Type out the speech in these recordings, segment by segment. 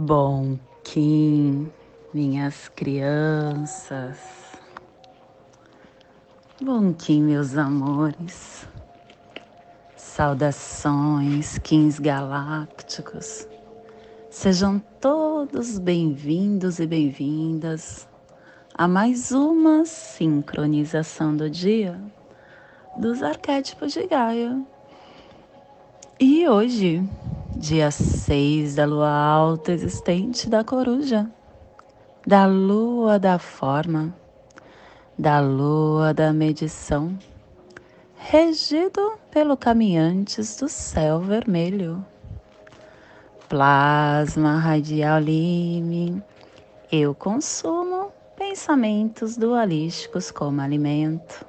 Bom Kim, minhas crianças. Bom Kim, meus amores. Saudações, Kins galácticos. Sejam todos bem-vindos e bem-vindas a mais uma sincronização do dia dos arquétipos de Gaia. E hoje dia 6 da lua alta existente da coruja, da lua da forma, da lua da medição, regido pelo caminhantes do céu vermelho. Plasma radial lime, eu consumo pensamentos dualísticos como alimento.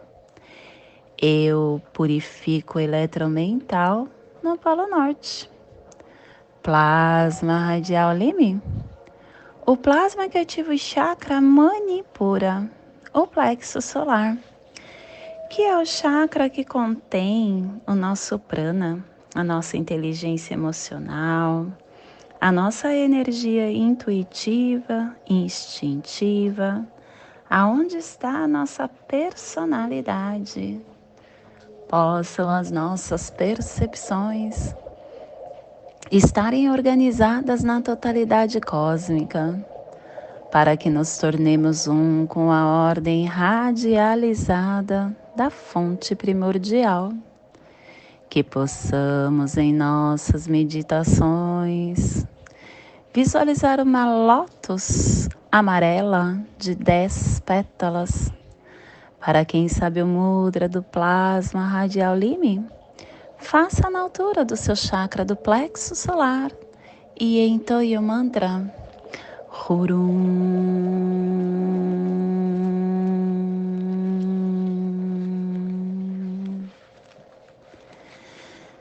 Eu purifico o eletromental no Polo Norte Plasma radial lime. O plasma que ativa o chakra manipura, o plexo solar, que é o chakra que contém o nosso prana, a nossa inteligência emocional, a nossa energia intuitiva, instintiva, aonde está a nossa personalidade, possam as nossas percepções estarem organizadas na totalidade cósmica, para que nos tornemos um com a ordem radializada da fonte primordial, que possamos em nossas meditações visualizar uma lótus amarela de dez pétalas. Para quem sabe o mudra do plasma radial lime, Faça na altura do seu chakra do plexo solar e entoie o mantra Hurum.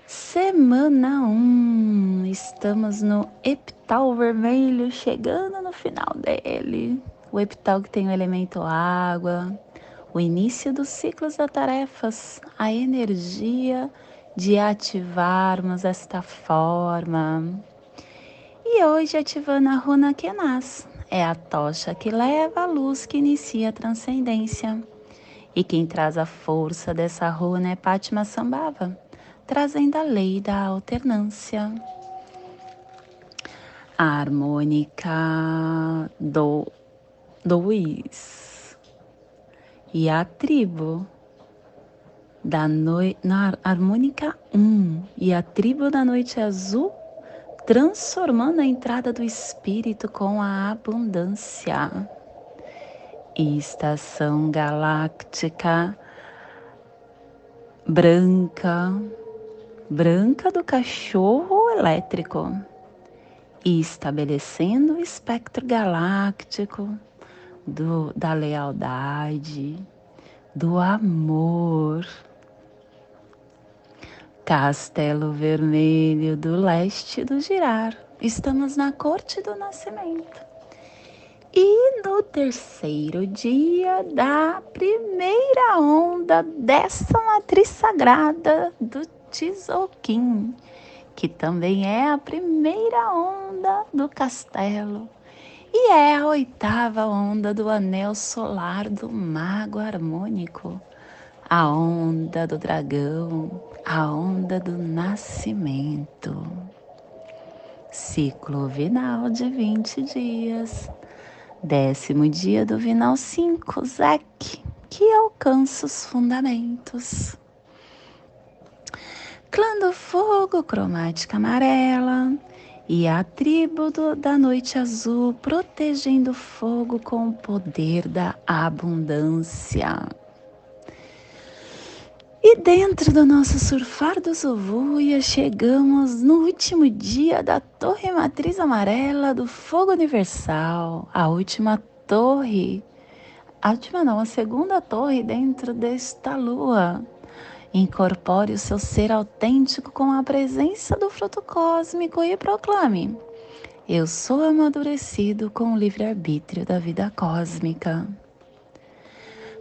Semana 1, um, estamos no epital vermelho, chegando no final dele. O epital que tem o elemento água, o início dos ciclos das tarefas, a energia de ativarmos esta forma. E hoje ativando a runa Kenas, é a tocha que leva a luz que inicia a transcendência. E quem traz a força dessa runa é Patma Sambhava, trazendo a lei da alternância. A harmônica do e a tribo da noite na harmônica 1 e a tribo da noite azul, transformando a entrada do espírito com a abundância. Estação galáctica branca, branca do cachorro elétrico, estabelecendo o espectro galáctico do, da lealdade, do amor Castelo Vermelho do leste do Girar. Estamos na corte do nascimento. E no terceiro dia da primeira onda dessa matriz sagrada do Tzolk'in, que também é a primeira onda do castelo e é a oitava onda do anel solar do mago harmônico a onda do dragão, a onda do nascimento. Ciclo vinal de 20 dias. Décimo dia do vinal 5, Zek, que alcança os fundamentos. Clã do fogo, cromática amarela. E a tribo do, da noite azul protegendo o fogo com o poder da abundância. E dentro do nosso surfar do Zovuia, chegamos no último dia da Torre Matriz Amarela do Fogo Universal, a última torre, a última não, a segunda torre dentro desta lua. Incorpore o seu ser autêntico com a presença do fruto cósmico e proclame: Eu sou amadurecido com o livre-arbítrio da vida cósmica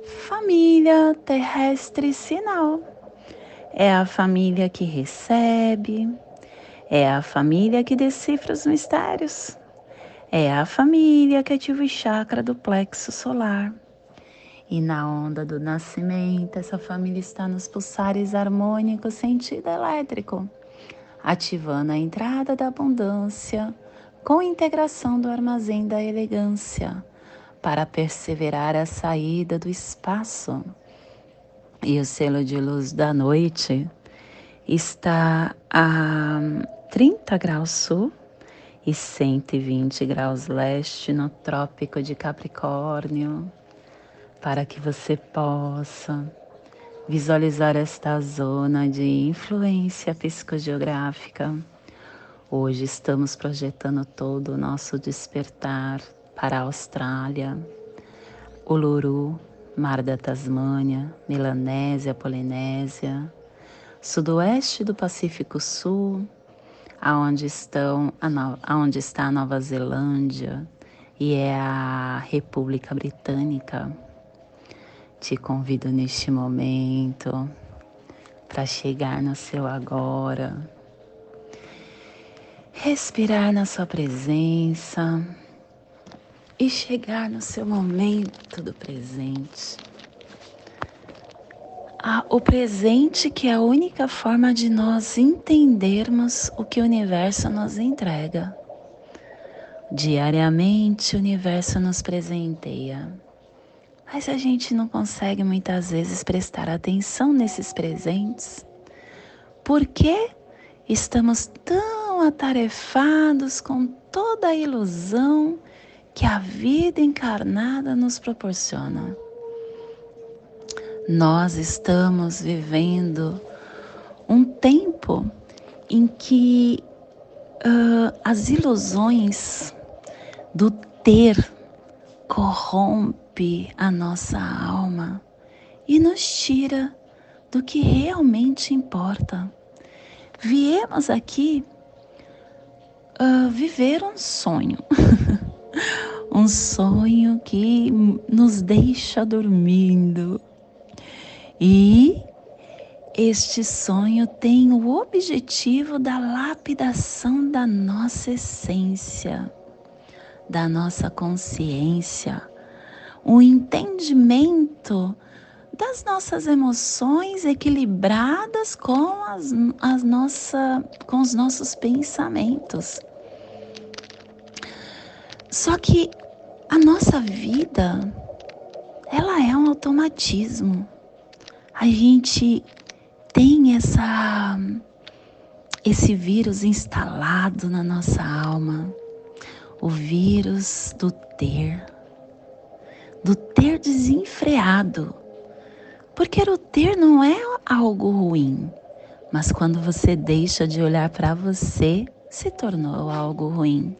família terrestre sinal. É a família que recebe, é a família que decifra os mistérios, é a família que ativa o chakra do plexo solar. E na onda do nascimento, essa família está nos pulsares harmônicos sentido elétrico, ativando a entrada da abundância com integração do armazém da elegância para perseverar a saída do espaço. E o selo de luz da noite está a 30 graus sul e 120 graus leste no Trópico de Capricórnio, para que você possa visualizar esta zona de influência psicogeográfica. Hoje estamos projetando todo o nosso despertar para a Austrália, Uluru, Mar da Tasmânia, Melanésia, Polinésia, sudoeste do Pacífico Sul, aonde estão aonde está a Nova Zelândia e é a República Britânica. Te convido neste momento para chegar no seu agora, respirar na sua presença e chegar no seu momento do presente o presente que é a única forma de nós entendermos o que o universo nos entrega. Diariamente o universo nos presenteia, mas a gente não consegue muitas vezes prestar atenção nesses presentes. Por que estamos tão atarefados com toda a ilusão que a vida encarnada nos proporciona? Nós estamos vivendo um tempo em que uh, as ilusões do ter corrompe a nossa alma e nos tira do que realmente importa. Viemos aqui uh, viver um sonho, um sonho que nos deixa dormindo, e este sonho tem o objetivo da lapidação da nossa essência, da nossa consciência, o entendimento das nossas emoções equilibradas com, as, as nossa, com os nossos pensamentos. Só que a nossa vida, ela é um automatismo a gente tem essa esse vírus instalado na nossa alma, o vírus do ter, do ter desenfreado. Porque o ter não é algo ruim, mas quando você deixa de olhar para você, se tornou algo ruim.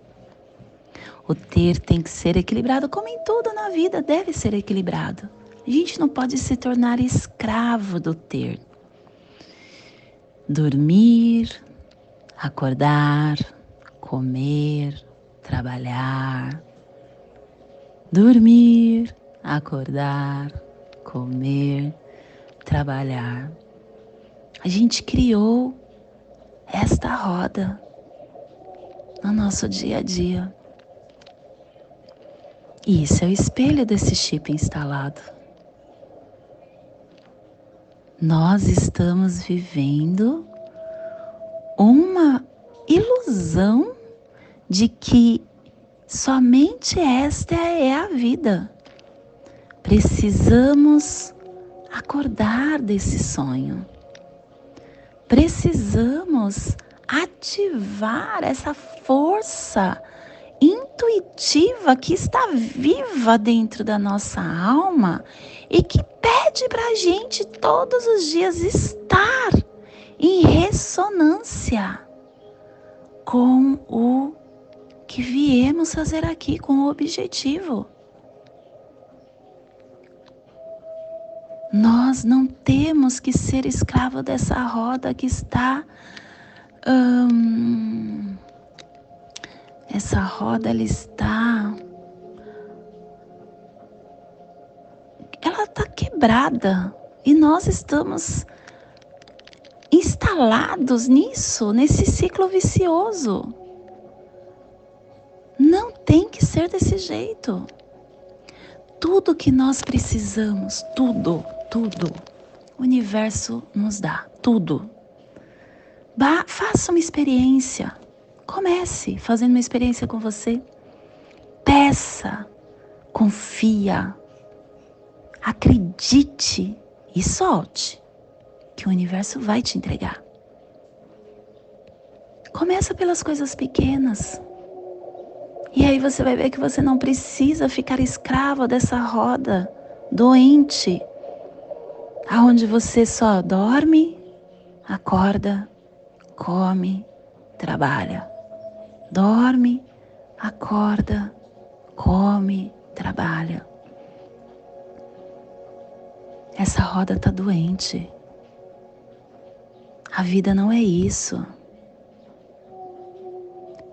O ter tem que ser equilibrado, como em tudo na vida, deve ser equilibrado. A gente não pode se tornar escravo do ter. Dormir, acordar, comer, trabalhar. Dormir, acordar, comer, trabalhar. A gente criou esta roda no nosso dia a dia. Isso é o espelho desse chip instalado nós estamos vivendo uma ilusão de que somente esta é a vida. Precisamos acordar desse sonho. Precisamos ativar essa força intuitiva que está viva dentro da nossa alma e que pede para a gente todos os dias estar em ressonância com o que viemos fazer aqui, com o objetivo. Nós não temos que ser escravo dessa roda que está. Hum, essa roda ela está ela está quebrada e nós estamos instalados nisso, nesse ciclo vicioso. Não tem que ser desse jeito. Tudo que nós precisamos, tudo, tudo, o universo nos dá, tudo. Ba faça uma experiência. Comece fazendo uma experiência com você. Peça, confia, acredite e solte que o universo vai te entregar. Começa pelas coisas pequenas. E aí você vai ver que você não precisa ficar escravo dessa roda doente, aonde você só dorme, acorda, come, trabalha. Dorme, acorda, come, trabalha. Essa roda está doente. A vida não é isso.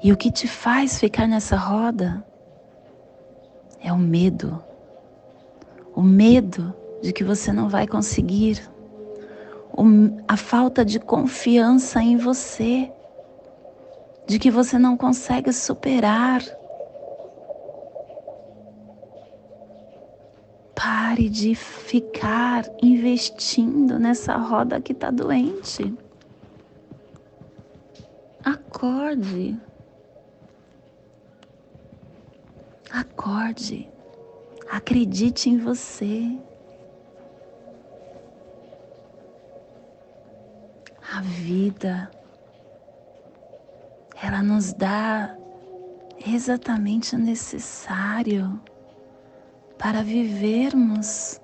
E o que te faz ficar nessa roda é o medo. O medo de que você não vai conseguir. A falta de confiança em você. De que você não consegue superar. Pare de ficar investindo nessa roda que está doente. Acorde. Acorde, acredite em você. A vida, ela nos dá exatamente o necessário para vivermos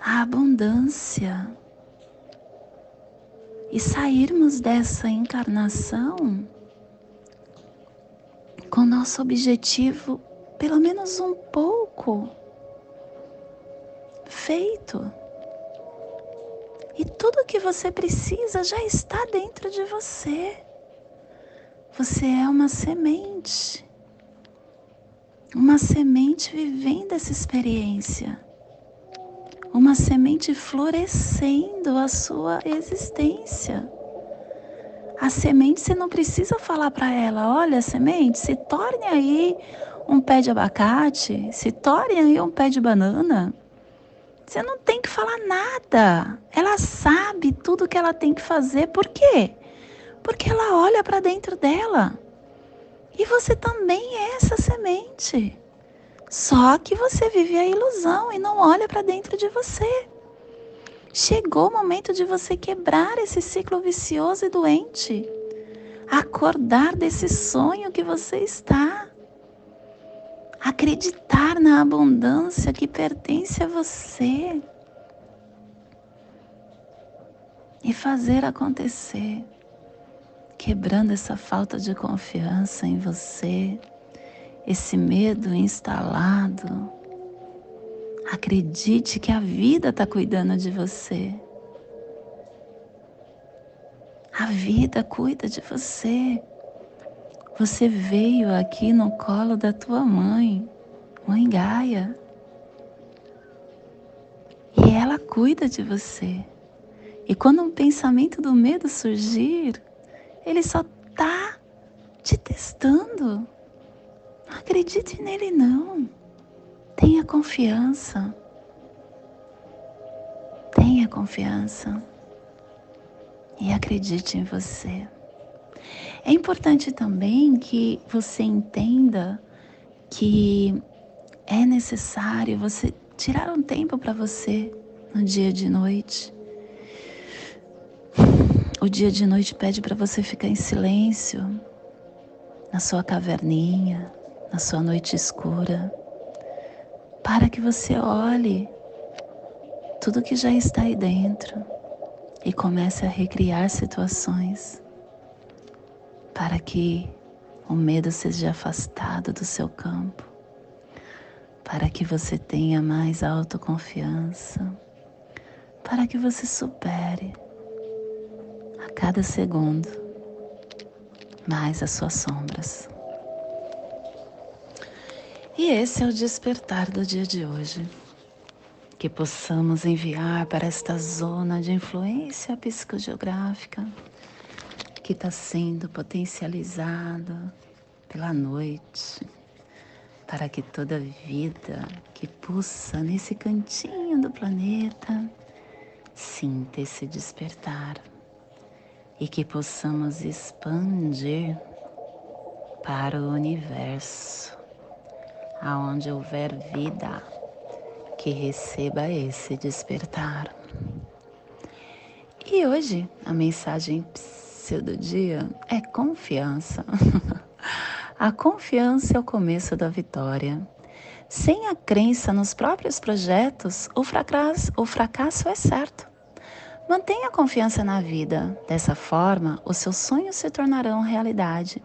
a abundância e sairmos dessa encarnação com nosso objetivo, pelo menos um pouco, feito. E tudo o que você precisa já está dentro de você. Você é uma semente. Uma semente vivendo essa experiência. Uma semente florescendo a sua existência. A semente você não precisa falar para ela, olha, semente, se torne aí um pé de abacate, se torne aí um pé de banana. Você não tem que falar nada. Ela sabe tudo que ela tem que fazer. Por quê? Porque ela olha para dentro dela. E você também é essa semente. Só que você vive a ilusão e não olha para dentro de você. Chegou o momento de você quebrar esse ciclo vicioso e doente. Acordar desse sonho que você está. Acreditar na abundância que pertence a você. E fazer acontecer. Quebrando essa falta de confiança em você, esse medo instalado Acredite que a vida está cuidando de você. A vida cuida de você. Você veio aqui no colo da tua mãe, mãe Gaia. E ela cuida de você. E quando um pensamento do medo surgir, ele só tá te testando. Não acredite nele não. Tenha confiança. Tenha confiança. E acredite em você. É importante também que você entenda que é necessário você tirar um tempo para você no dia de noite. O dia de noite pede para você ficar em silêncio, na sua caverninha, na sua noite escura. Para que você olhe tudo que já está aí dentro e comece a recriar situações para que o medo seja afastado do seu campo, para que você tenha mais autoconfiança, para que você supere cada segundo mais as suas sombras. E esse é o despertar do dia de hoje. Que possamos enviar para esta zona de influência psicogeográfica que está sendo potencializada pela noite, para que toda vida que pulsa nesse cantinho do planeta sinta esse despertar e que possamos expandir para o universo, aonde houver vida, que receba esse despertar. E hoje a mensagem do dia é confiança. a confiança é o começo da vitória. Sem a crença nos próprios projetos, o fracasso, o fracasso é certo. Mantenha a confiança na vida. Dessa forma, os seus sonhos se tornarão realidade.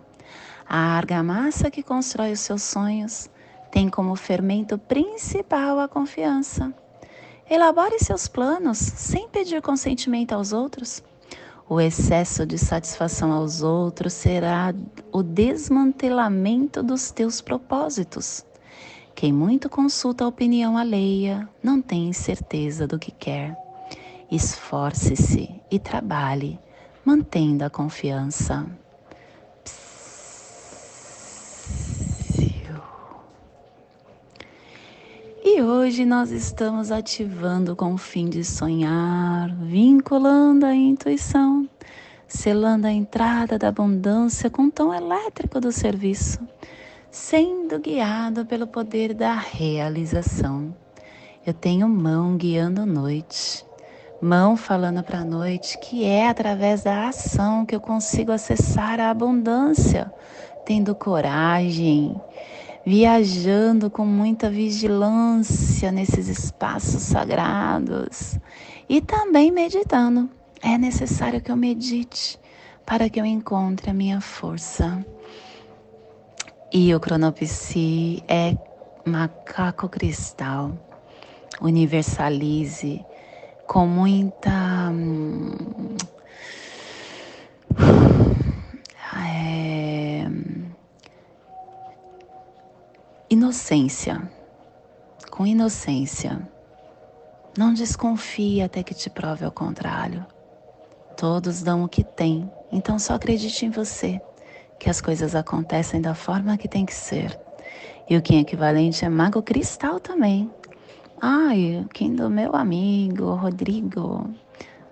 A argamassa que constrói os seus sonhos tem como fermento principal a confiança. Elabore seus planos sem pedir consentimento aos outros. O excesso de satisfação aos outros será o desmantelamento dos teus propósitos. Quem muito consulta a opinião alheia não tem certeza do que quer. Esforce-se e trabalhe, mantendo a confiança. E hoje nós estamos ativando com o fim de sonhar, vinculando a intuição, selando a entrada da abundância com o tom elétrico do serviço, sendo guiado pelo poder da realização. Eu tenho mão guiando noite mão falando para a noite que é através da ação que eu consigo acessar a abundância, tendo coragem, viajando com muita vigilância nesses espaços sagrados e também meditando. É necessário que eu medite para que eu encontre a minha força. E o cronopsi é macaco cristal. Universalize com muita hum, é, inocência, com inocência. Não desconfie até que te prove ao contrário. Todos dão o que têm, então só acredite em você, que as coisas acontecem da forma que tem que ser. E o que é equivalente é mago cristal também. Ai, quem do meu amigo Rodrigo,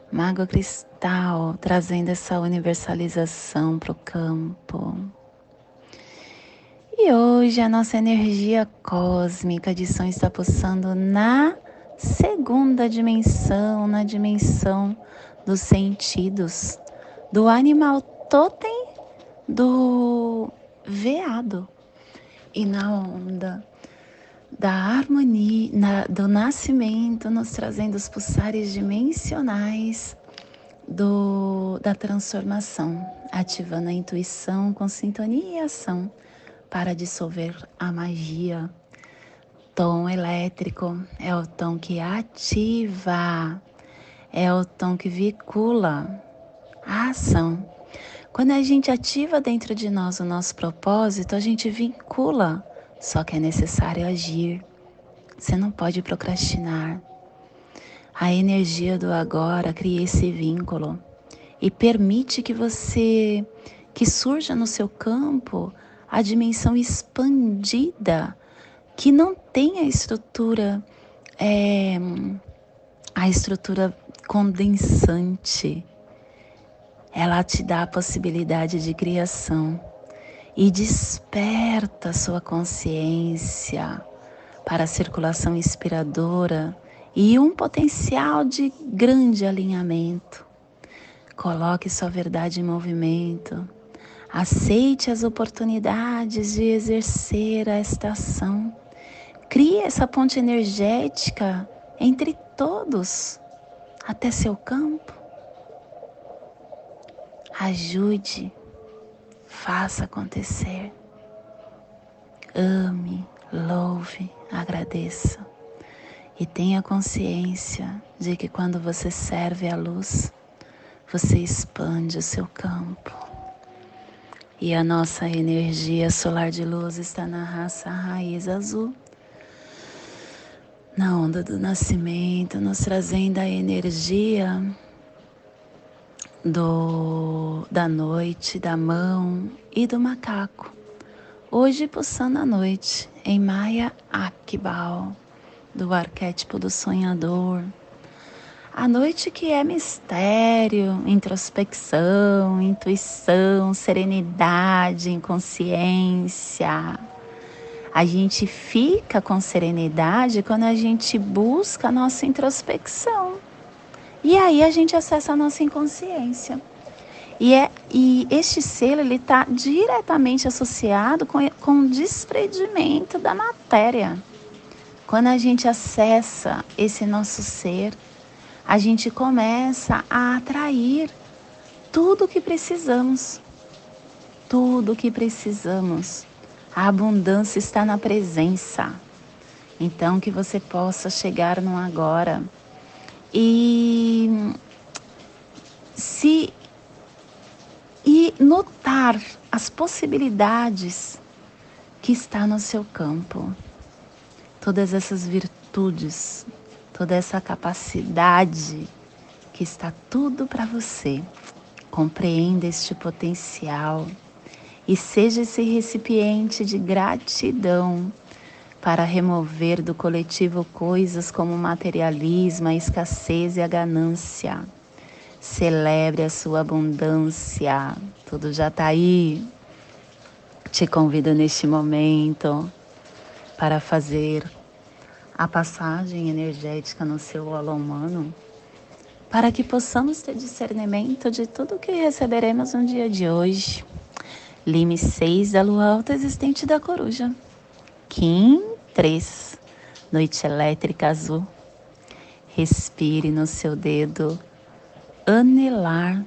Mago Cristal, trazendo essa universalização para o campo. E hoje a nossa energia cósmica de som está pulsando na segunda dimensão, na dimensão dos sentidos, do animal totem do veado. E na onda da harmonia, na, do nascimento, nos trazendo os pulsares dimensionais do, da transformação, ativando a intuição com sintonia e ação para dissolver a magia. Tom elétrico é o tom que ativa, é o tom que vincula a ação. Quando a gente ativa dentro de nós o nosso propósito, a gente vincula só que é necessário agir. Você não pode procrastinar. A energia do agora cria esse vínculo e permite que você que surja no seu campo a dimensão expandida que não tem a estrutura é, a estrutura condensante. Ela te dá a possibilidade de criação e desperta sua consciência para a circulação inspiradora e um potencial de grande alinhamento. Coloque sua verdade em movimento. Aceite as oportunidades de exercer esta ação. Crie essa ponte energética entre todos até seu campo. Ajude Faça acontecer. Ame, louve, agradeça. E tenha consciência de que quando você serve a luz, você expande o seu campo. E a nossa energia solar de luz está na raça raiz azul, na onda do nascimento, nos trazendo a energia do, da noite, da mão e do macaco, Hoje pulsando a noite em Maya Akbal, do arquétipo do sonhador. A noite que é mistério, introspecção, intuição, serenidade, inconsciência. A gente fica com serenidade quando a gente busca a nossa introspecção. E aí a gente acessa a nossa inconsciência. E, é, e este selo ele está diretamente associado com, com o desprendimento da matéria. Quando a gente acessa esse nosso ser, a gente começa a atrair tudo o que precisamos. Tudo o que precisamos. A abundância está na presença. Então, que você possa chegar no agora e se e notar as possibilidades que está no seu campo. Todas essas virtudes, toda essa capacidade que está tudo para você. Compreenda este potencial e seja esse recipiente de gratidão para remover do coletivo coisas como o materialismo, a escassez e a ganância. Celebre a sua abundância, tudo já está aí. Te convido neste momento para fazer a passagem energética no seu alô humano, para que possamos ter discernimento de tudo que receberemos no dia de hoje. Lime 6 da lua alta existente da coruja. Kim 3, noite elétrica azul. Respire no seu dedo anelar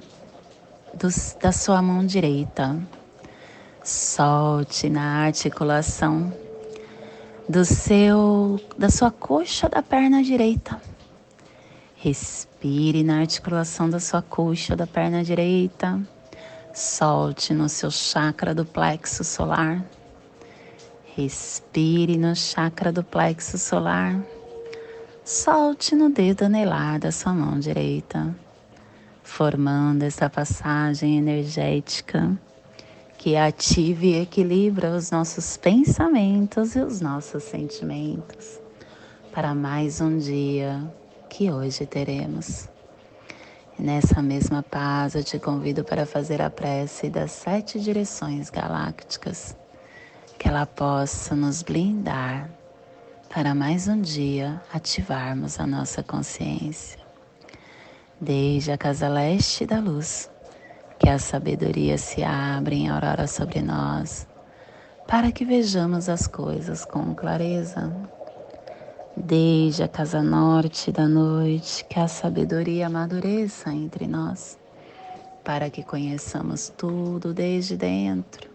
da sua mão direita. Solte na articulação do seu da sua coxa da perna direita. Respire na articulação da sua coxa da perna direita. Solte no seu chakra do plexo solar. Respire no chakra do plexo solar. Solte no dedo anelar da sua mão direita, formando essa passagem energética que ative e equilibra os nossos pensamentos e os nossos sentimentos para mais um dia que hoje teremos. E nessa mesma paz, eu te convido para fazer a prece das sete direções galácticas que ela possa nos blindar para mais um dia ativarmos a nossa consciência. Desde a casa leste da luz, que a sabedoria se abra em aurora sobre nós, para que vejamos as coisas com clareza. Desde a casa norte da noite, que a sabedoria amadureça entre nós, para que conheçamos tudo desde dentro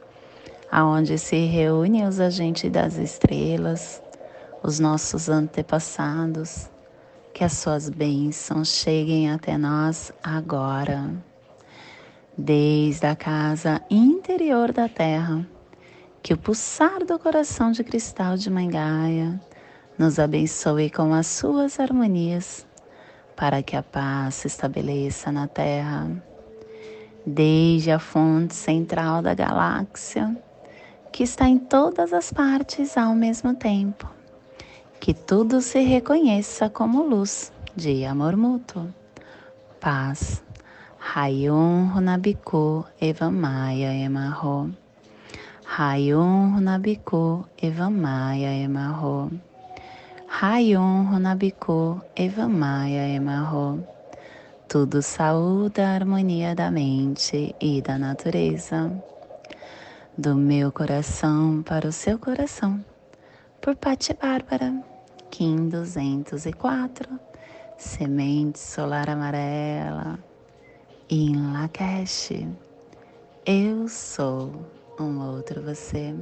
aonde se reúnem os agentes das estrelas, os nossos antepassados, que as suas bênçãos cheguem até nós agora, desde a casa interior da Terra, que o pulsar do coração de cristal de Mangaia nos abençoe com as suas harmonias, para que a paz se estabeleça na Terra. Desde a fonte central da galáxia, que está em todas as partes ao mesmo tempo. Que tudo se reconheça como luz de amor mútuo. Paz. Rayon Runabiku Evamaya Emarro. Rayon Runabiku Evamaya Emarro. Rayon Runabiku Evamaya Emarro. Tudo saúde a harmonia da mente e da natureza do meu coração para o seu coração, por Pati Bárbara, Kim 204, Semente Solar Amarela, em Lakesh. Eu sou um outro você.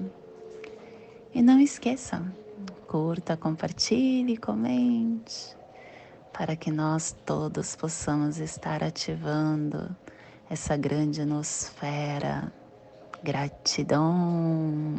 E não esqueça, curta, compartilhe, comente, para que nós todos possamos estar ativando essa grande nosfera. Gratidão.